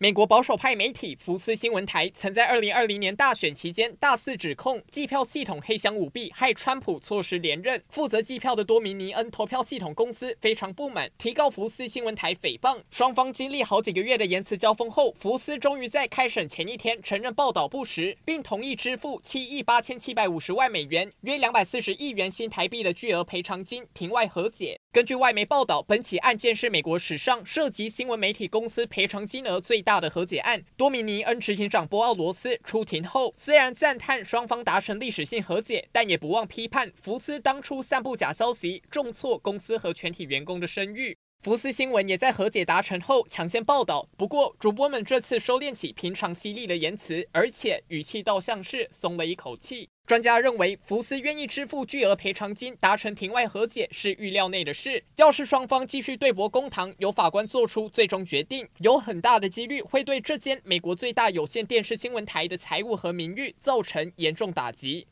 美国保守派媒体福斯新闻台曾在二零二零年大选期间大肆指控计票系统黑箱舞弊，害川普错失连任。负责计票的多米尼恩投票系统公司非常不满，提告福斯新闻台诽谤。双方经历好几个月的言辞交锋后，福斯终于在开审前一天承认报道不实，并同意支付七亿八千七百五十万美元（约两百四十亿元新台币）的巨额赔偿金，庭外和解。根据外媒报道，本起案件是美国史上涉及新闻媒体公司赔偿金额最大的和解案。多米尼恩执行长波奥罗斯出庭后，虽然赞叹双方达成历史性和解，但也不忘批判福斯当初散布假消息，重挫公司和全体员工的声誉。福斯新闻也在和解达成后抢先报道，不过主播们这次收敛起平常犀利的言辞，而且语气倒像是松了一口气。专家认为，福斯愿意支付巨额赔偿金，达成庭外和解是预料内的事。要是双方继续对簿公堂，由法官做出最终决定，有很大的几率会对这间美国最大有线电视新闻台的财务和名誉造成严重打击。